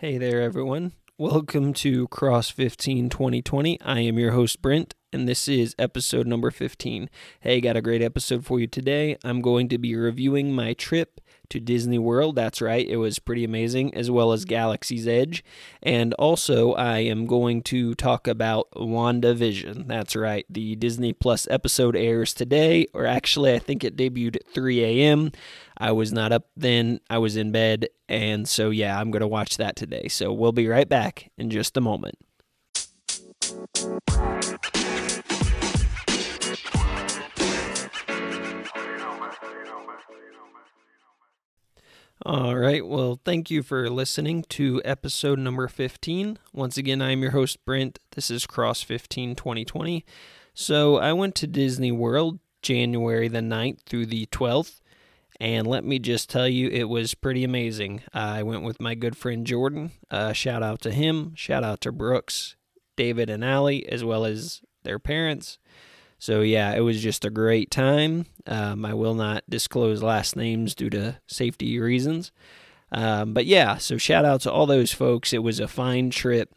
Hey there, everyone. Welcome to Cross 15 2020. I am your host, Brent, and this is episode number 15. Hey, got a great episode for you today. I'm going to be reviewing my trip to Disney World. That's right, it was pretty amazing, as well as Galaxy's Edge. And also, I am going to talk about WandaVision. That's right, the Disney Plus episode airs today, or actually, I think it debuted at 3 a.m. I was not up then, I was in bed, and so yeah, I'm going to watch that today. So we'll be right back in just a moment. All right. Well, thank you for listening to episode number 15. Once again, I'm your host, Brent. This is Cross 15 2020. So I went to Disney World January the 9th through the 12th. And let me just tell you, it was pretty amazing. I went with my good friend Jordan. Uh, shout out to him. Shout out to Brooks, David, and Allie, as well as their parents. So, yeah, it was just a great time. Um, I will not disclose last names due to safety reasons. Um, but yeah, so shout out to all those folks. It was a fine trip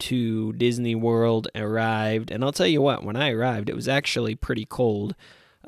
to Disney World. Arrived, and I'll tell you what, when I arrived, it was actually pretty cold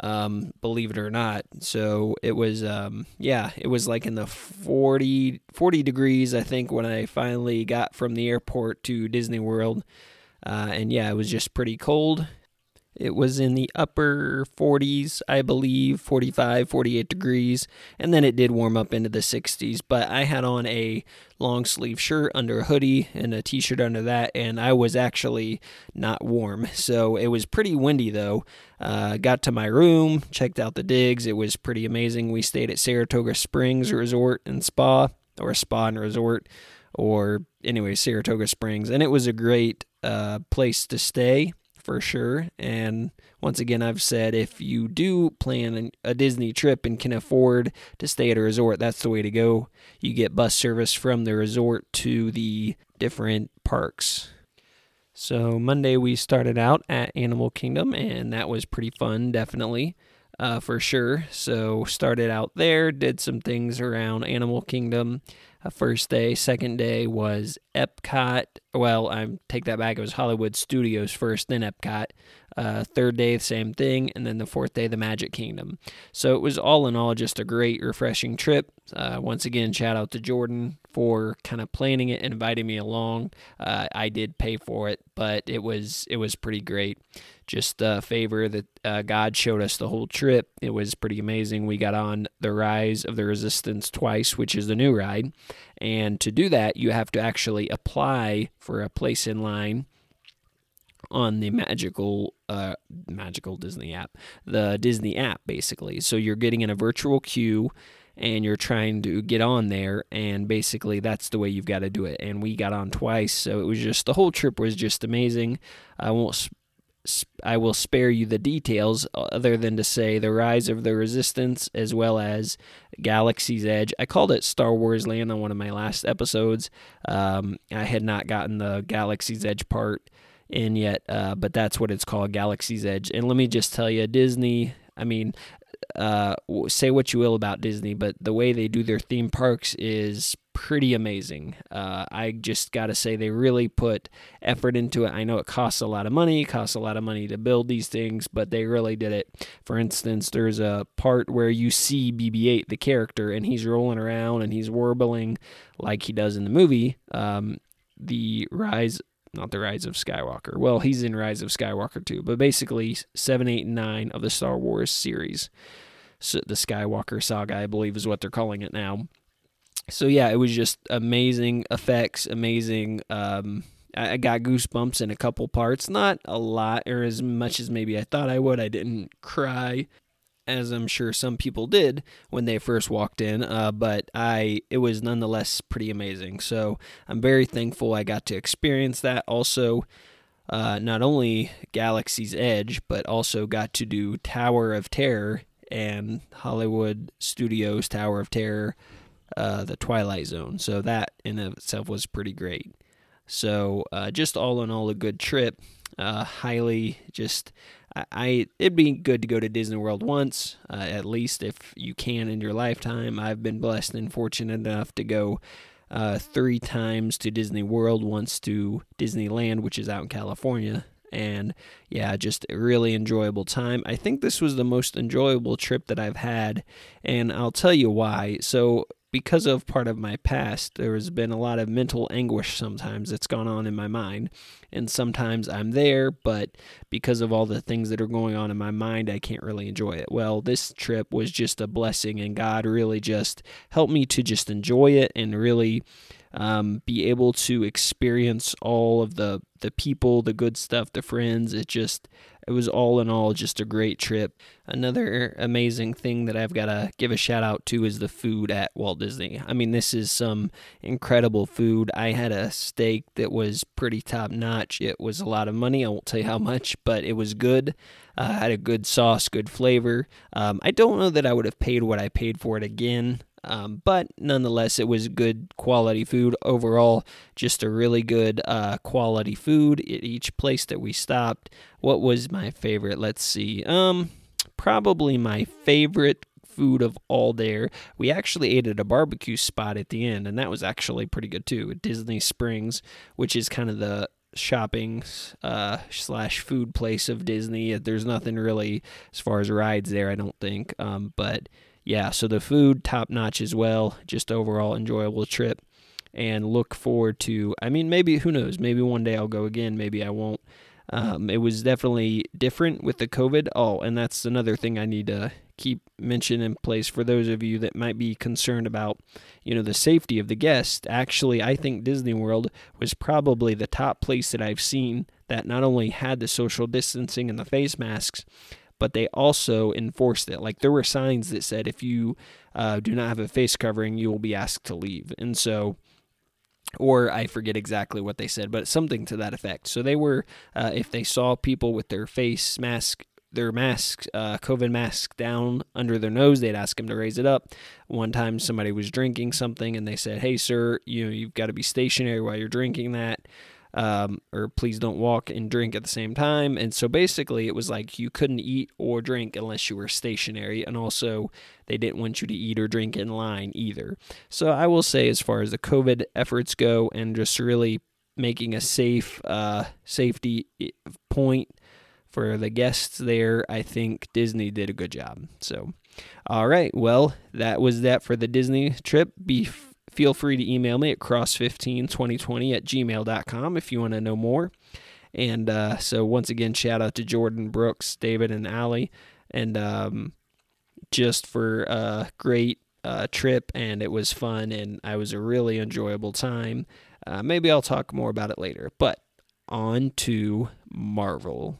um, believe it or not. So it was, um, yeah, it was like in the 40, 40 degrees, I think, when I finally got from the airport to Disney World. Uh, and yeah, it was just pretty cold. It was in the upper 40s, I believe, 45, 48 degrees, and then it did warm up into the 60s. But I had on a long sleeve shirt under a hoodie and a t shirt under that, and I was actually not warm. So it was pretty windy though. Uh, got to my room, checked out the digs. It was pretty amazing. We stayed at Saratoga Springs Resort and Spa, or Spa and Resort, or anyway, Saratoga Springs, and it was a great uh, place to stay for sure. And once again, I've said if you do plan a Disney trip and can afford to stay at a resort, that's the way to go. You get bus service from the resort to the different parks. So, Monday we started out at Animal Kingdom, and that was pretty fun, definitely. Uh, for sure. So started out there, did some things around Animal Kingdom, uh, first day. Second day was Epcot. Well, I take that back. It was Hollywood Studios first, then Epcot. Uh, third day, same thing, and then the fourth day, the Magic Kingdom. So it was all in all just a great, refreshing trip. Uh, once again, shout out to Jordan for kind of planning it and inviting me along. Uh, I did pay for it, but it was it was pretty great. Just a favor that uh, God showed us the whole trip. It was pretty amazing. We got on the Rise of the Resistance twice, which is the new ride, and to do that, you have to actually apply for a place in line on the magical uh, magical Disney app, the Disney app basically. So you're getting in a virtual queue and you're trying to get on there and basically that's the way you've got to do it and we got on twice so it was just the whole trip was just amazing i won't I will spare you the details other than to say the rise of the resistance as well as Galaxy's Edge. I called it Star Wars Land on one of my last episodes. Um, I had not gotten the Galaxy's Edge part in yet, uh, but that's what it's called Galaxy's Edge. And let me just tell you, Disney, I mean, uh, say what you will about Disney, but the way they do their theme parks is pretty amazing. Uh, I just got to say, they really put effort into it. I know it costs a lot of money, costs a lot of money to build these things, but they really did it. For instance, there's a part where you see BB 8, the character, and he's rolling around and he's warbling like he does in the movie. Um, the Rise not the Rise of Skywalker. Well, he's in Rise of Skywalker too, but basically seven, eight, and nine of the Star Wars series. So the Skywalker saga, I believe, is what they're calling it now. So yeah, it was just amazing effects, amazing. Um, I, got goosebumps in a couple parts, not a lot or as much as maybe I thought I would. I didn't cry as I'm sure some people did when they first walked in. Uh, but I, it was nonetheless pretty amazing. So I'm very thankful I got to experience that. Also, uh, not only Galaxy's Edge, but also got to do Tower of Terror and Hollywood Studios Tower of Terror, uh, the Twilight Zone. So that in itself was pretty great. So uh, just all in all, a good trip. Uh, highly just I, it'd be good to go to Disney World once, uh, at least if you can in your lifetime. I've been blessed and fortunate enough to go uh, three times to Disney World, once to Disneyland, which is out in California. And yeah, just a really enjoyable time. I think this was the most enjoyable trip that I've had, and I'll tell you why. So, because of part of my past, there has been a lot of mental anguish sometimes that's gone on in my mind. And sometimes I'm there, but because of all the things that are going on in my mind, I can't really enjoy it. Well, this trip was just a blessing, and God really just helped me to just enjoy it and really um, be able to experience all of the the people, the good stuff, the friends. It just it was all in all just a great trip. Another amazing thing that I've got to give a shout out to is the food at Walt Disney. I mean, this is some incredible food. I had a steak that was pretty top notch. It was a lot of money. I won't tell you how much, but it was good. Uh, had a good sauce, good flavor. Um, I don't know that I would have paid what I paid for it again. Um, but nonetheless, it was good quality food overall. Just a really good uh, quality food at each place that we stopped. What was my favorite? Let's see. Um, probably my favorite food of all there. We actually ate at a barbecue spot at the end, and that was actually pretty good too. At Disney Springs, which is kind of the shopping uh, slash food place of Disney. There's nothing really as far as rides there, I don't think. Um, but yeah, so the food top notch as well. Just overall enjoyable trip, and look forward to. I mean, maybe who knows? Maybe one day I'll go again. Maybe I won't. Um, it was definitely different with the COVID. Oh, and that's another thing I need to keep mention in place for those of you that might be concerned about, you know, the safety of the guest. Actually, I think Disney World was probably the top place that I've seen that not only had the social distancing and the face masks, but they also enforced it. Like there were signs that said if you uh, do not have a face covering, you will be asked to leave. And so, or I forget exactly what they said, but something to that effect. So they were, uh, if they saw people with their face mask, their mask, uh, COVID mask down under their nose, they'd ask them to raise it up. One time, somebody was drinking something, and they said, "Hey, sir, you know you've got to be stationary while you're drinking that." Um, or please don't walk and drink at the same time. And so basically, it was like you couldn't eat or drink unless you were stationary, and also they didn't want you to eat or drink in line either. So I will say, as far as the COVID efforts go, and just really making a safe uh, safety point for the guests there, I think Disney did a good job. So, all right, well, that was that for the Disney trip. Feel free to email me at cross152020 at gmail.com if you want to know more. And uh, so, once again, shout out to Jordan, Brooks, David, and Allie, and um, just for a great uh, trip. And it was fun, and I was a really enjoyable time. Uh, maybe I'll talk more about it later. But on to Marvel.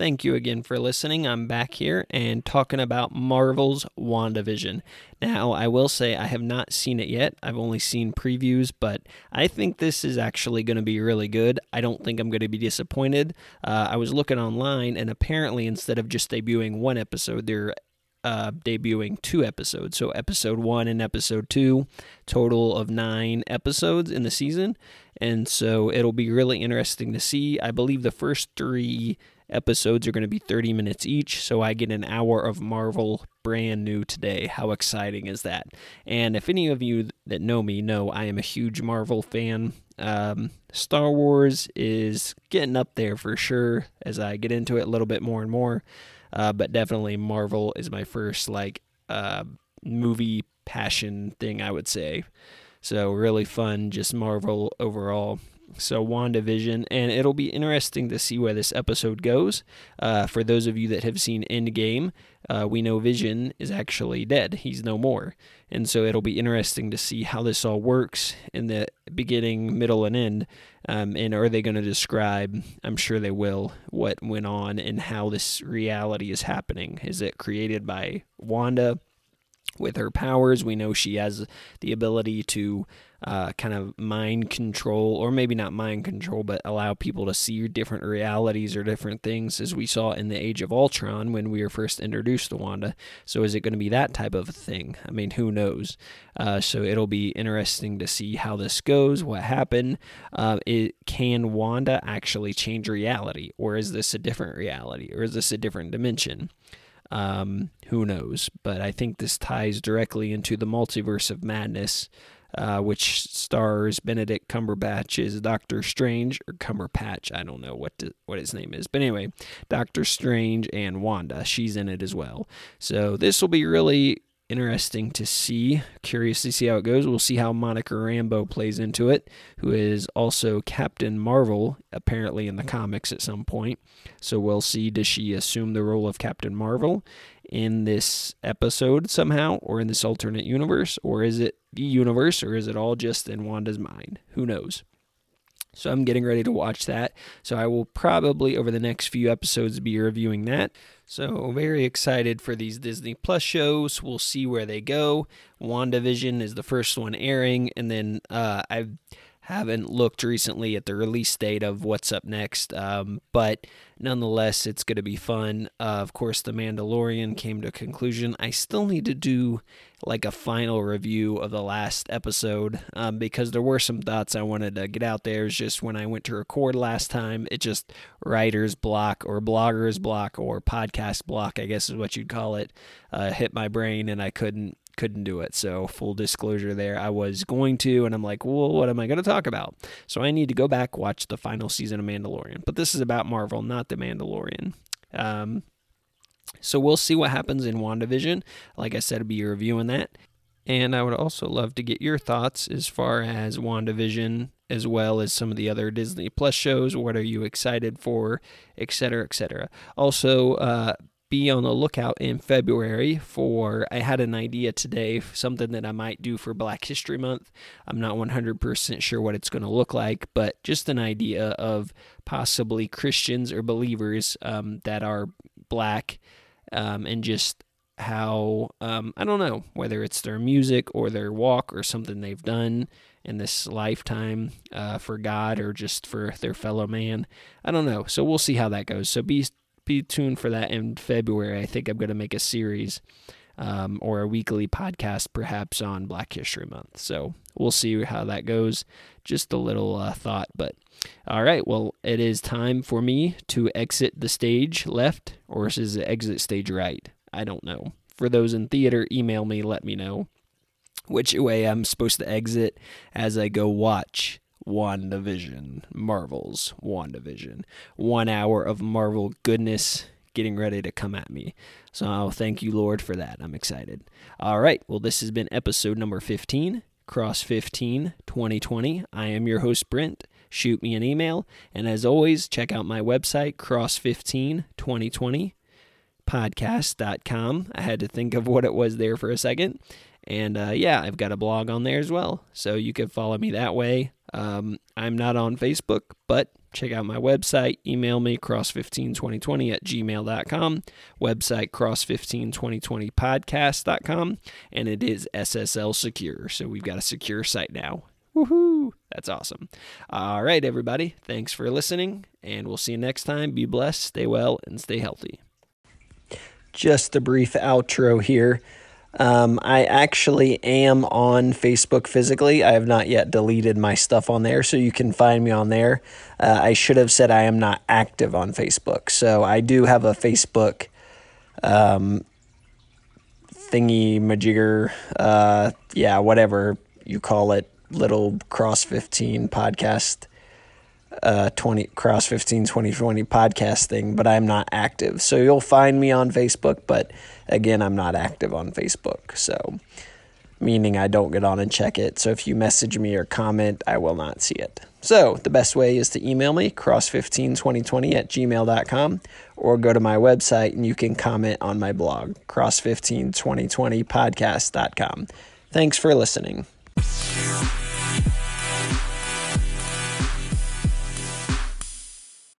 Thank you again for listening. I'm back here and talking about Marvel's WandaVision. Now, I will say I have not seen it yet. I've only seen previews, but I think this is actually going to be really good. I don't think I'm going to be disappointed. Uh, I was looking online, and apparently, instead of just debuting one episode, they're uh, debuting two episodes. So, episode one and episode two, total of nine episodes in the season. And so, it'll be really interesting to see. I believe the first three episodes are going to be 30 minutes each, so I get an hour of Marvel brand new today. How exciting is that? And if any of you that know me know I am a huge Marvel fan, um, Star Wars is getting up there for sure as I get into it a little bit more and more. Uh, but definitely Marvel is my first like uh, movie passion thing, I would say. So really fun, just Marvel overall so WandaVision, and it'll be interesting to see where this episode goes. Uh, for those of you that have seen Endgame, uh, we know Vision is actually dead; he's no more, and so it'll be interesting to see how this all works in the beginning, middle, and end. Um, and are they going to describe? I'm sure they will what went on and how this reality is happening. Is it created by Wanda? with her powers. We know she has the ability to uh, kind of mind control, or maybe not mind control, but allow people to see different realities or different things, as we saw in the Age of Ultron when we were first introduced to Wanda. So, is it going to be that type of a thing? I mean, who knows? Uh, so, it'll be interesting to see how this goes, what happened. Uh, it, can Wanda actually change reality, or is this a different reality, or is this a different dimension? Um, who knows? But I think this ties directly into the multiverse of madness, uh, which stars Benedict Cumberbatch as Doctor Strange or Cumberpatch. I don't know what to, what his name is, but anyway, Doctor Strange and Wanda. She's in it as well. So this will be really interesting to see. Curious to see how it goes. We'll see how Monica Rambeau plays into it, who is also Captain Marvel, apparently in the comics at some point. So we'll see does she assume the role of Captain Marvel in this episode somehow, or in this alternate universe, or is it the universe, or is it all just in Wanda's mind? Who knows? So I'm getting ready to watch that. So I will probably over the next few episodes be reviewing that. So very excited for these Disney Plus shows. We'll see where they go. WandaVision is the first one airing, and then uh, I've haven't looked recently at the release date of what's up next, um, but nonetheless, it's going to be fun. Uh, of course, The Mandalorian came to a conclusion. I still need to do like a final review of the last episode um, because there were some thoughts I wanted to get out there. It's just when I went to record last time, it just writer's block or blogger's block or podcast block, I guess is what you'd call it, uh, hit my brain and I couldn't couldn't do it. So, full disclosure there, I was going to, and I'm like, well, what am I going to talk about? So, I need to go back, watch the final season of Mandalorian. But this is about Marvel, not The Mandalorian. Um, so, we'll see what happens in WandaVision. Like I said, I'll be reviewing that. And I would also love to get your thoughts as far as WandaVision as well as some of the other Disney Plus shows. What are you excited for, et cetera, et cetera. Also, uh, be on the lookout in February for. I had an idea today, something that I might do for Black History Month. I'm not 100% sure what it's going to look like, but just an idea of possibly Christians or believers um, that are black um, and just how, um, I don't know, whether it's their music or their walk or something they've done in this lifetime uh, for God or just for their fellow man. I don't know. So we'll see how that goes. So be be tuned for that in February. I think I'm going to make a series um, or a weekly podcast, perhaps on Black History Month. So we'll see how that goes. Just a little uh, thought, but all right. Well, it is time for me to exit the stage left, or is it exit stage right? I don't know. For those in theater, email me. Let me know which way I'm supposed to exit as I go watch WandaVision, Marvel's WandaVision. One hour of Marvel goodness getting ready to come at me. So I'll thank you, Lord, for that. I'm excited. All right. Well, this has been episode number 15, Cross 15 2020. I am your host, Brent. Shoot me an email. And as always, check out my website, Cross15 2020 podcast.com. I had to think of what it was there for a second. And uh, yeah, I've got a blog on there as well. So you can follow me that way. Um, I'm not on Facebook, but check out my website. Email me cross152020 at gmail.com. Website cross152020podcast.com. And it is SSL secure. So we've got a secure site now. Woohoo! That's awesome. All right, everybody. Thanks for listening. And we'll see you next time. Be blessed, stay well, and stay healthy. Just a brief outro here. Um, I actually am on Facebook physically. I have not yet deleted my stuff on there, so you can find me on there. Uh, I should have said I am not active on Facebook. So I do have a Facebook um, thingy majigger, uh, yeah, whatever you call it, little cross 15 podcast uh 20 cross 15 2020 podcast thing but i'm not active. So you'll find me on facebook but again i'm not active on facebook. So meaning i don't get on and check it. So if you message me or comment i will not see it. So the best way is to email me cross152020 at gmail.com or go to my website and you can comment on my blog cross152020podcast.com thanks for listening